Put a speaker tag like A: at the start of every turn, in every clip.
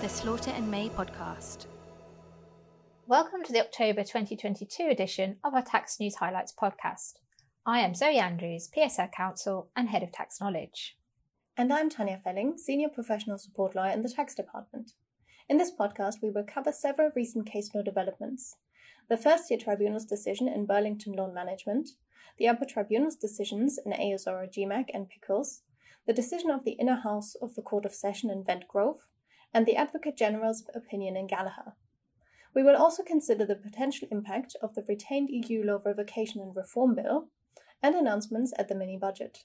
A: the Slaughter and May podcast.
B: Welcome to the October 2022 edition of our Tax News Highlights podcast. I am Zoe Andrews, PSL Counsel and Head of Tax Knowledge.
C: And I'm Tanja Velling, Senior Professional Support Lawyer in the Tax Department. In this podcast, we will cover several recent case law developments. The First Tier Tribunal's decision in Burlington Loan Management, the Upper Tribunal's decisions in Aozora GMAC and Pickles, the decision of the Inner House of the Court of Session in Ventgrove, and the Advocate General's opinion in Gallaher. We will also consider the potential impact of the retained EU law revocation and reform bill and announcements at the mini budget.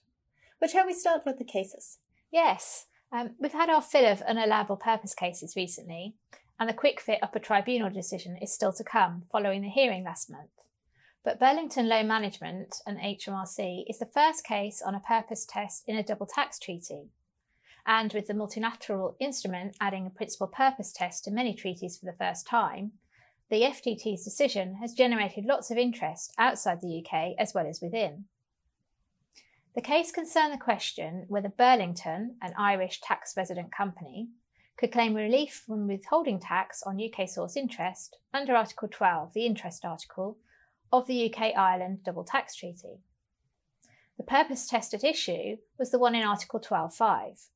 C: But shall we start with the cases?
B: Yes, um, we've had our fill of unallowable purpose cases recently, and the Kwik-Fit upper tribunal decision is still to come following the hearing last month. But Burlington Loan Management and HMRC is the first case on a purpose test in a double tax treaty and with the multilateral instrument adding a principal purpose test to many treaties for the first time, the FTT's decision has generated lots of interest outside the UK as well as within. The case concerned the question whether Burlington, an Irish tax resident company, could claim relief from withholding tax on UK source interest under Article 12, the interest article, of the UK Ireland Double Tax Treaty. The purpose test at issue was the one in Article 12.5,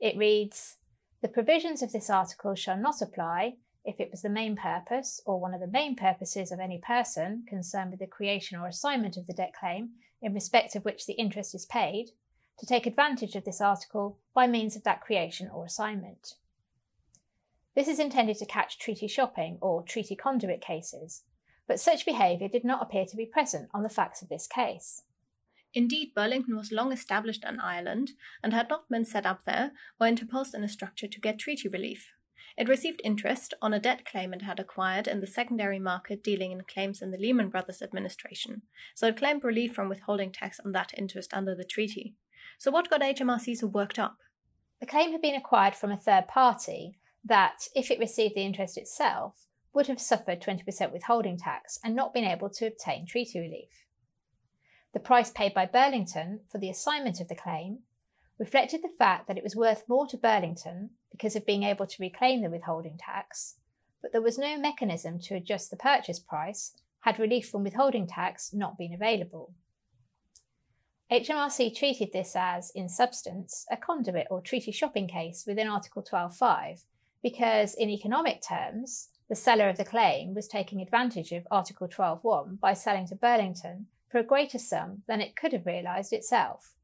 B: it reads The provisions of this article shall not apply if it was the main purpose or one of the main purposes of any person concerned with the creation or assignment of the debt claim in respect of which the interest is paid to take advantage of this article by means of that creation or assignment. This is intended to catch treaty shopping or treaty conduit cases, but such behaviour did not appear to be present on the facts of this case.
C: Indeed, Burlington was long established in Ireland and had not been set up there or interposed in a structure to get treaty relief. It received interest on a debt claim it had acquired in the secondary market dealing in claims in the Lehman Brothers administration, so it claimed relief from withholding tax on that interest under the treaty. So, what got HMRC so worked up?
B: The claim had been acquired from a third party that, if it received the interest itself, would have suffered 20% withholding tax and not been able to obtain treaty relief. The price paid by Burlington for the assignment of the claim reflected the fact that it was worth more to Burlington because of being able to reclaim the withholding tax, but there was no mechanism to adjust the purchase price had relief from withholding tax not been available. HMRC treated this as, in substance, a conduit or treaty shopping case within Article 12.5 because, in economic terms, the seller of the claim was taking advantage of Article 12.1 by selling to Burlington for a greater sum than it could have realised itself.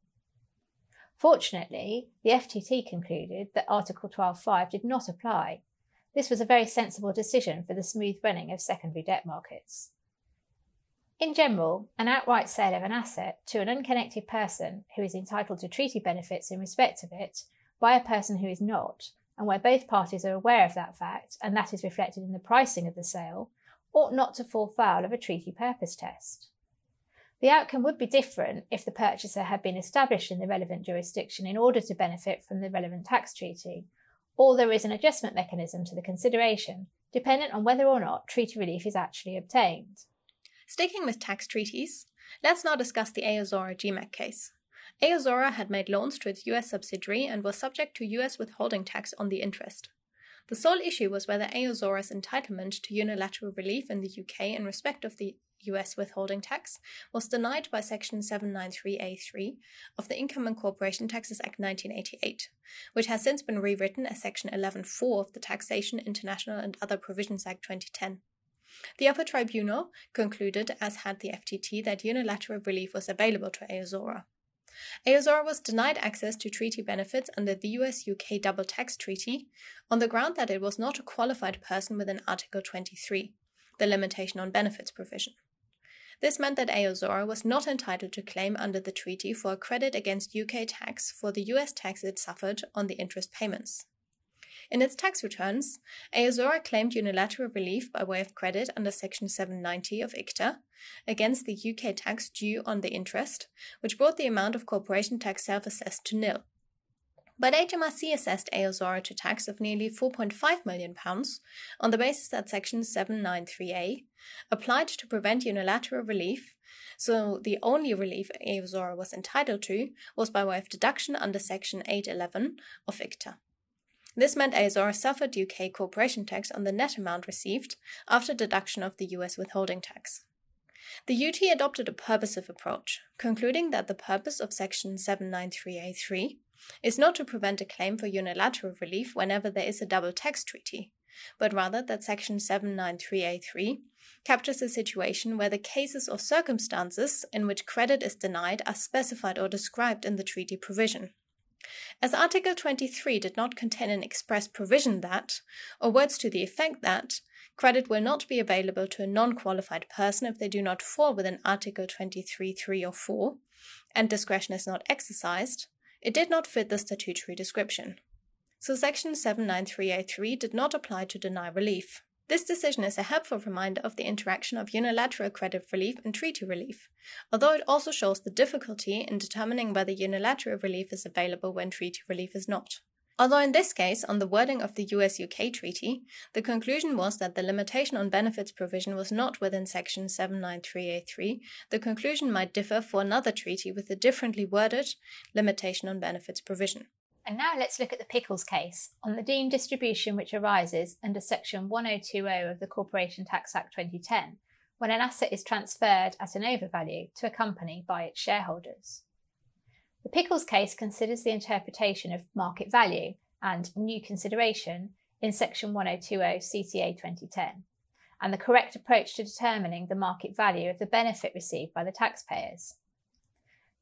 B: Fortunately, the FTT concluded that Article 12.5 did not apply. This was a very sensible decision for the smooth running of secondary debt markets. In general, an outright sale of an asset to an unconnected person who is entitled to treaty benefits in respect of it by a person who is not, and where both parties are aware of that fact and that is reflected in the pricing of the sale, ought not to fall foul of a treaty purpose test. The outcome would be different if the purchaser had been established in the relevant jurisdiction in order to benefit from the relevant tax treaty, or there is an adjustment mechanism to the consideration, dependent on whether or not treaty relief is actually obtained.
C: Sticking with tax treaties, let's now discuss the Aozora GMAC case. Aozora had made loans to its US subsidiary and was subject to US withholding tax on the interest. The sole issue was whether Aozora's entitlement to unilateral relief in the UK in respect of the US withholding tax was denied by Section 793A3 of the Income and Corporation Taxes Act 1988, which has since been rewritten as Section 11.4 of the Taxation, International and Other Provisions Act 2010. The upper tribunal concluded, as had the FTT, that unilateral relief was available to Aozora. Aozora was denied access to treaty benefits under the US UK Double Tax Treaty on the ground that it was not a qualified person within Article 23, the limitation on benefits provision. This meant that Aozora was not entitled to claim under the treaty for a credit against UK tax for the US tax it suffered on the interest payments. In its tax returns, Aozora claimed unilateral relief by way of credit under Section 790 of ICTA against the UK tax due on the interest, which brought the amount of corporation tax self assessed to nil. But HMRC assessed Aozora to tax of nearly £4.5 million on the basis that Section 793A applied to prevent unilateral relief, so the only relief Aozora was entitled to was by way of deduction under Section 811 of ICTA. This meant Aozora suffered UK corporation tax on the net amount received after deduction of the US withholding tax. The UT adopted a purposive approach, concluding that the purpose of Section 793A3 is not to prevent a claim for unilateral relief whenever there is a double tax treaty, but rather that Section 793A3 captures a situation where the cases or circumstances in which credit is denied are specified or described in the treaty provision. As Article 23 did not contain an express provision that, or words to the effect that, credit will not be available to a non qualified person if they do not fall within Article 23 3 or 4, and discretion is not exercised, it did not fit the statutory description. So Section 793A3 did not apply to deny relief. This decision is a helpful reminder of the interaction of unilateral credit relief and treaty relief, although it also shows the difficulty in determining whether unilateral relief is available when treaty relief is not. Although in this case, on the wording of the US UK treaty, the conclusion was that the limitation on benefits provision was not within section 793A3, the conclusion might differ for another treaty with a differently worded limitation on benefits provision.
B: And now let's look at the Pickles case on the deemed distribution which arises under Section 1020 of the Corporation Tax Act 2010 when an asset is transferred at an overvalue to a company by its shareholders. The Pickles case considers the interpretation of market value and new consideration in Section 1020 CTA 2010 and the correct approach to determining the market value of the benefit received by the taxpayers.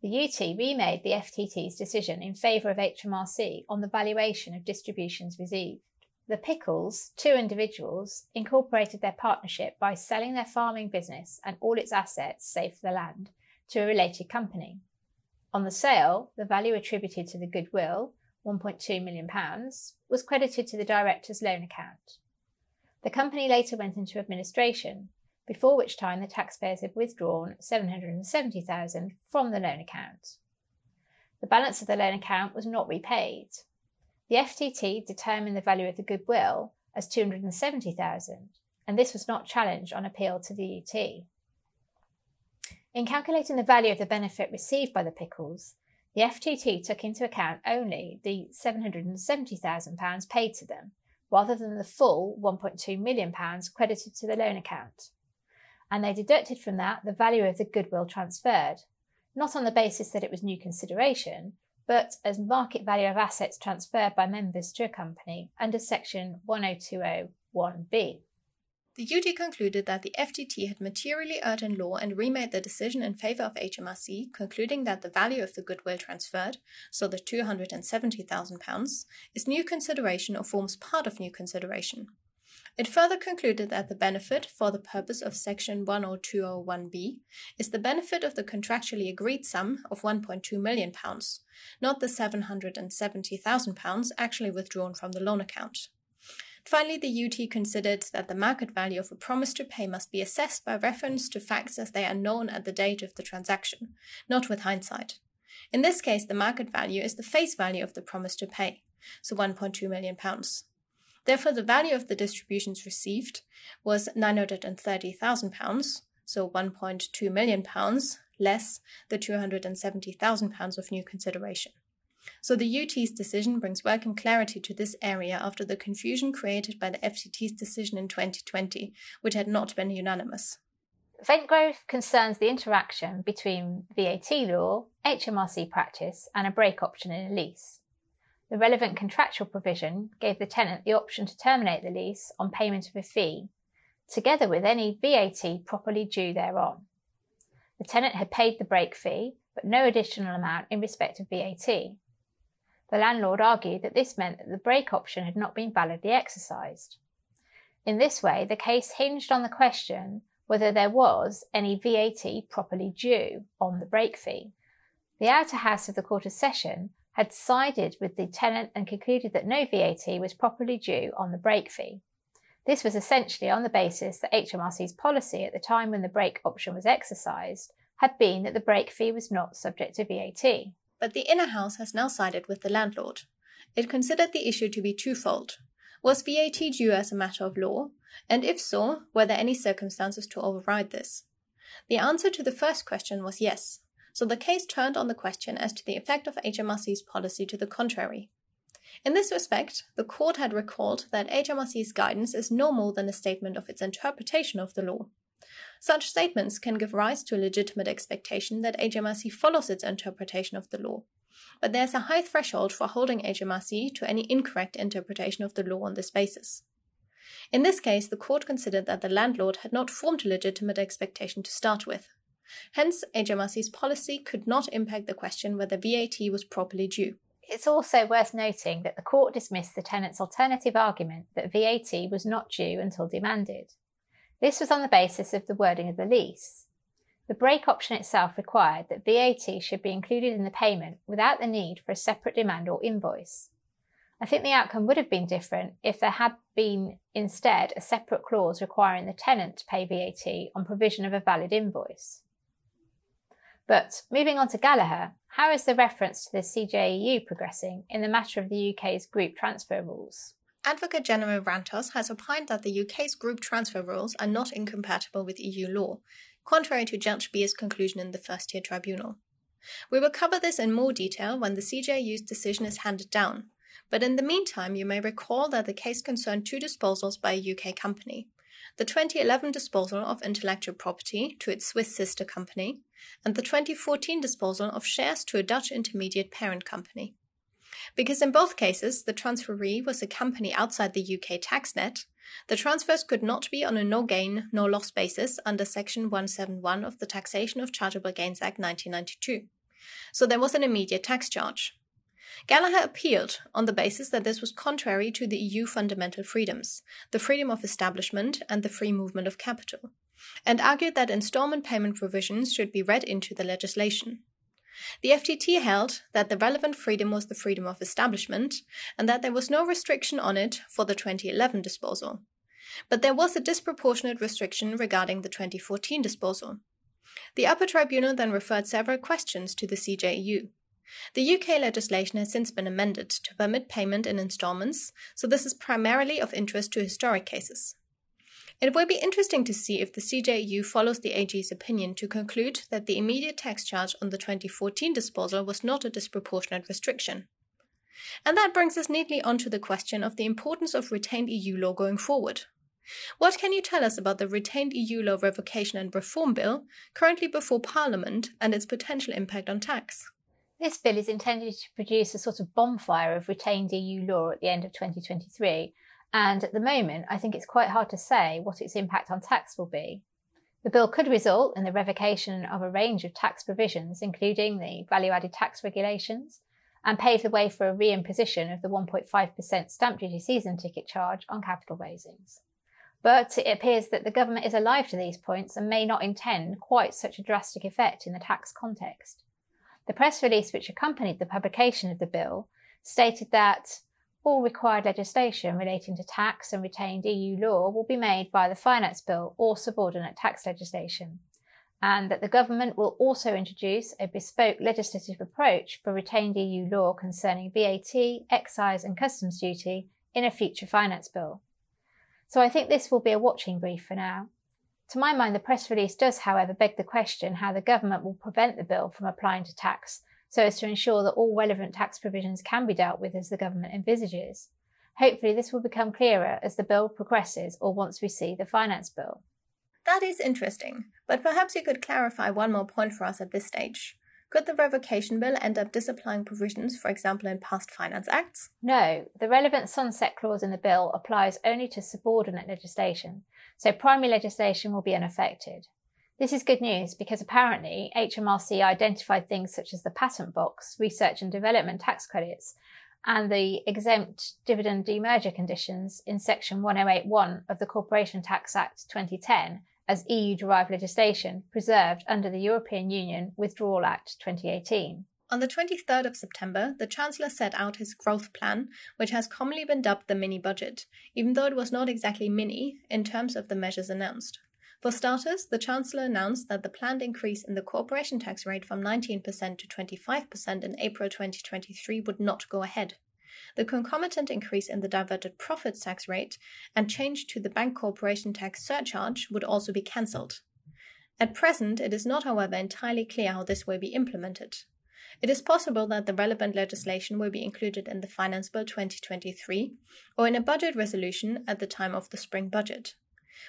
B: The UT remade the FTT's decision in favour of HMRC on the valuation of distributions received. The Pickles, two individuals, incorporated their partnership by selling their farming business and all its assets, save for the land, to a related company. On the sale, the value attributed to the goodwill, £1.2 million, was credited to the director's loan account. The company later went into administration, before which time the taxpayers had withdrawn 770,000 from the loan account. The balance of the loan account was not repaid. The FTT determined the value of the goodwill as 270,000 and this was not challenged on appeal to the UT. In calculating the value of the benefit received by the Pickles, the FTT took into account only the £770,000 paid to them, rather than the full £1.2 million credited to the loan account and they deducted from that the value of the goodwill transferred, not on the basis that it was new consideration, but as market value of assets transferred by members to a company under section 10201b.
C: The UT concluded that the FTT had materially erred in law and remade the decision in favour of HMRC, concluding that the value of the goodwill transferred, so the £270,000, is new consideration or forms part of new consideration. It further concluded that the benefit, for the purpose of Section 10201b, is the benefit of the contractually agreed sum of £1.2 million, not the £770,000 actually withdrawn from the loan account. Finally, the UT considered that the market value of a promise to pay must be assessed by reference to facts as they are known at the date of the transaction, not with hindsight. In this case, the market value is the face value of the promise to pay, so £1.2 million. Therefore, the value of the distributions received was £930,000, so £1.2 million, less the £270,000 of new consideration. So the UT's decision brings welcome clarity to this area after the confusion created by the FTT's decision in 2020, which had not been unanimous.
B: Ventgrove concerns the interaction between VAT law, HMRC practice, and a break option in a lease. The relevant contractual provision gave the tenant the option to terminate the lease on payment of a fee, together with any VAT properly due thereon. The tenant had paid the break fee, but no additional amount in respect of VAT. The landlord argued that this meant that the break option had not been validly exercised. In this way, the case hinged on the question whether there was any VAT properly due on the break fee. The outer house of the Court of Session had sided with the tenant and concluded that no VAT was properly due on the break fee. This was essentially on the basis that HMRC's policy at the time when the break option was exercised had been that the break fee was not subject to VAT.
C: But the inner house has now sided with the landlord. It considered the issue to be twofold. Was VAT due as a matter of law? And if so, were there any circumstances to override this? The answer to the first question was yes so the case turned on the question as to the effect of HMRC's policy to the contrary. In this respect, the court had recalled that HMRC's guidance is no more than a statement of its interpretation of the law. Such statements can give rise to a legitimate expectation that HMRC follows its interpretation of the law, but there's a high threshold for holding HMRC to any incorrect interpretation of the law on this basis. In this case, the court considered that the landlord had not formed a legitimate expectation to start with. Hence, HMRC's policy could not impact the question whether VAT was properly due.
B: It's also worth noting that the court dismissed the tenant's alternative argument that VAT was not due until demanded. This was on the basis of the wording of the lease. The break option itself required that VAT should be included in the payment without the need for a separate demand or invoice. I think the outcome would have been different if there had been instead a separate clause requiring the tenant to pay VAT on provision of a valid invoice. But moving on to Gallaher, how is the reference to the CJEU progressing in the matter of the UK's group transfer rules?
C: Advocate General Rantos has opined that the UK's group transfer rules are not incompatible with EU law, contrary to Judge Beer's conclusion in the first tier tribunal. We will cover this in more detail when the CJEU's decision is handed down, but in the meantime, you may recall that the case concerned two disposals by a UK company the 2011 disposal of intellectual property to its Swiss sister company, and the 2014 disposal of shares to a Dutch intermediate parent company. Because in both cases the transferee was a company outside the UK tax net, the transfers could not be on a no gain, no loss basis under Section 171 of the Taxation of Chargeable Gains Act 1992. So there was an immediate tax charge. Gallaher appealed on the basis that this was contrary to the EU fundamental freedoms, the freedom of establishment and the free movement of capital, and argued that installment payment provisions should be read into the legislation. The FTT held that the relevant freedom was the freedom of establishment and that there was no restriction on it for the 2011 disposal. But there was a disproportionate restriction regarding the 2014 disposal. The upper tribunal then referred several questions to the CJEU. The UK legislation has since been amended to permit payment in instalments, so this is primarily of interest to historic cases. It will be interesting to see if the CJEU follows the AG's opinion to conclude that the immediate tax charge on the 2014 disposal was not a disproportionate restriction. And that brings us neatly onto the question of the importance of retained EU law going forward. What can you tell us about the retained EU law revocation and reform bill currently before Parliament and its potential impact on tax?
B: This bill is intended to produce a sort of bonfire of retained EU law at the end of 2023, and at the moment, I think it's quite hard to say what its impact on tax will be. The bill could result in the revocation of a range of tax provisions, including the value added tax regulations, and pave the way for a reimposition of the 1.5% stamp duty season ticket charge on capital raisings. But it appears that the government is alive to these points and may not intend quite such a drastic effect in the tax context. The press release which accompanied the publication of the bill stated that all required legislation relating to tax and retained EU law will be made by the Finance Bill or subordinate tax legislation, and that the government will also introduce a bespoke legislative approach for retained EU law concerning VAT, excise, and customs duty in a future finance bill. So I think this will be a watching brief for now. To my mind, the press release does, however, beg the question how the government will prevent the bill from applying to tax so as to ensure that all relevant tax provisions can be dealt with as the government envisages. Hopefully, this will become clearer as the bill progresses or once we see the finance bill.
C: That is interesting, but perhaps you could clarify one more point for us at this stage. Could the revocation bill end up disapplying provisions, for example, in past finance acts?
B: No, the relevant sunset clause in the bill applies only to subordinate legislation, so primary legislation will be unaffected. This is good news because apparently HMRC identified things such as the patent box, research and development tax credits, and the exempt dividend demerger conditions in section 1081 of the Corporation Tax Act 2010 as EU derived legislation preserved under the European Union Withdrawal Act 2018.
C: On the 23rd of September, the Chancellor set out his growth plan, which has commonly been dubbed the mini budget, even though it was not exactly mini in terms of the measures announced. For starters, the Chancellor announced that the planned increase in the corporation tax rate from 19% to 25% in April 2023 would not go ahead the concomitant increase in the diverted profits tax rate and change to the bank corporation tax surcharge would also be cancelled. At present, it is not, however, entirely clear how this will be implemented. It is possible that the relevant legislation will be included in the Finance Bill 2023 or in a budget resolution at the time of the spring budget.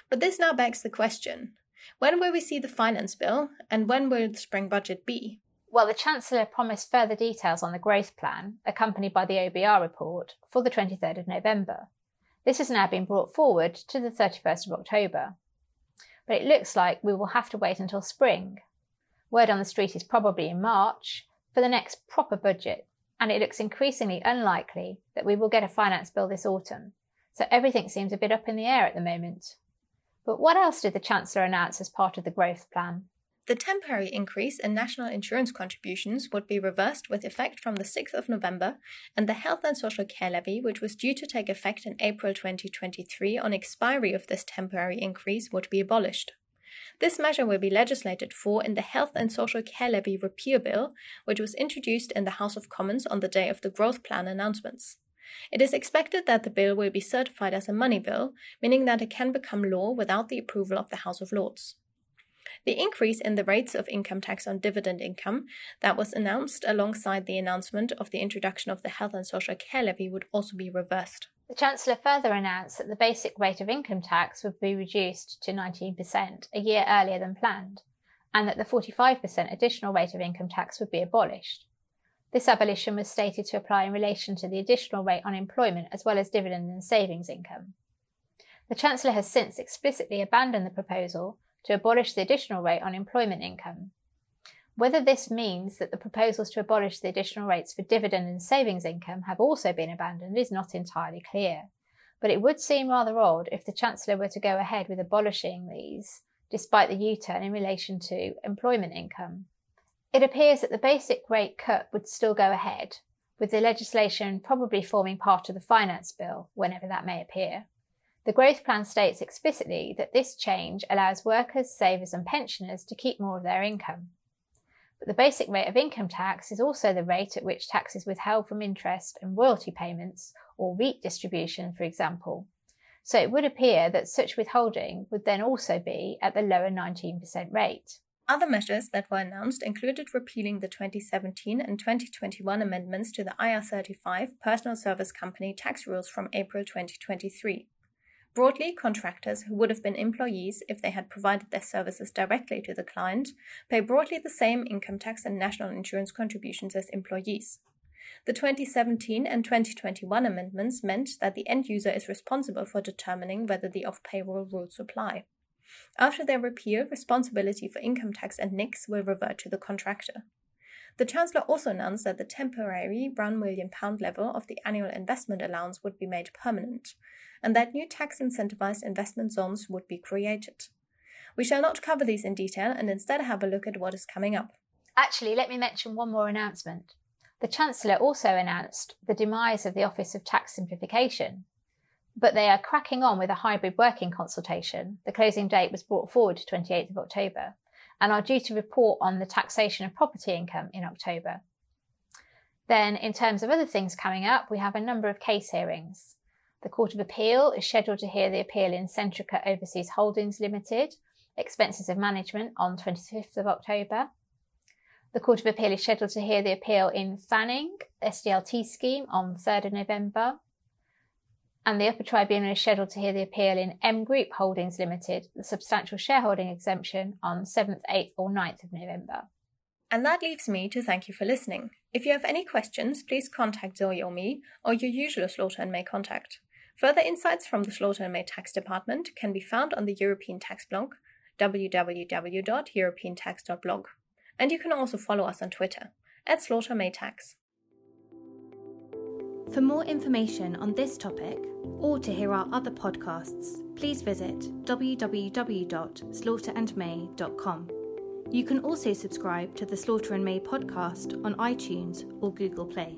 C: But this now begs the question when will we see the Finance Bill and when will the spring budget be?
B: Well, the Chancellor promised further details on the growth plan, accompanied by the OBR report, for the 23rd of November. This has now been brought forward to the 31st of October. But it looks like we will have to wait until spring. Word on the street is probably in March for the next proper budget, and it looks increasingly unlikely that we will get a finance bill this autumn. So everything seems a bit up in the air at the moment. But what else did the Chancellor announce as part of the growth plan?
C: The temporary increase in national insurance contributions would be reversed with effect from the 6th of November, and the health and social care levy, which was due to take effect in April 2023 on expiry of this temporary increase, would be abolished. This measure will be legislated for in the Health and Social Care Levy Repeal Bill, which was introduced in the House of Commons on the day of the growth plan announcements. It is expected that the bill will be certified as a money bill, meaning that it can become law without the approval of the House of Lords. The increase in the rates of income tax on dividend income that was announced alongside the announcement of the introduction of the health and social care levy would also be reversed.
B: The Chancellor further announced that the basic rate of income tax would be reduced to 19% a year earlier than planned, and that the 45% additional rate of income tax would be abolished. This abolition was stated to apply in relation to the additional rate on employment as well as dividend and savings income. The Chancellor has since explicitly abandoned the proposal to abolish the additional rate on employment income. Whether this means that the proposals to abolish the additional rates for dividend and savings income have also been abandoned is not entirely clear, but it would seem rather odd if the Chancellor were to go ahead with abolishing these, despite the U turn in relation to employment income. It appears that the basic rate cut would still go ahead, with the legislation probably forming part of the Finance Bill, whenever that may appear. The growth plan states explicitly that this change allows workers, savers, and pensioners to keep more of their income. But the basic rate of income tax is also the rate at which tax is withheld from interest and royalty payments, or REIT distribution, for example. So it would appear that such withholding would then also be at the lower 19% rate.
C: Other measures that were announced included repealing the 2017 and 2021 amendments to the IR35 Personal Service Company tax rules from April 2023. Broadly, contractors who would have been employees if they had provided their services directly to the client pay broadly the same income tax and national insurance contributions as employees. The 2017 and 2021 amendments meant that the end user is responsible for determining whether the off payroll rules apply. After their repeal, responsibility for income tax and NICs will revert to the contractor. The Chancellor also announced that the temporary £1 million level of the annual investment allowance would be made permanent, and that new tax incentivized investment zones would be created. We shall not cover these in detail and instead have a look at what is coming up.
B: Actually, let me mention one more announcement. The Chancellor also announced the demise of the Office of Tax Simplification, but they are cracking on with a hybrid working consultation. The closing date was brought forward to 28th of October and are due to report on the taxation of property income in October. Then, in terms of other things coming up, we have a number of case hearings. The Court of Appeal is scheduled to hear the appeal in Centrica Overseas Holdings Limited, expenses of management on 25th of October. The Court of Appeal is scheduled to hear the appeal in Fanning SDLT scheme on 3rd of November. And the Upper Tribunal is scheduled to hear the appeal in M Group Holdings Limited, the substantial shareholding exemption on 7th, 8th, or 9th of November.
C: And that leaves me to thank you for listening. If you have any questions, please contact Zoe or me, or your usual Slaughter and May contact. Further insights from the Slaughter and May Tax Department can be found on the European Tax blog, www.europeantax.blog. And you can also follow us on Twitter, at Slaughter May Tax.
A: For more information on this topic, or to hear our other podcasts, please visit www.slaughterandmay.com. You can also subscribe to the Slaughter and May podcast on iTunes or Google Play.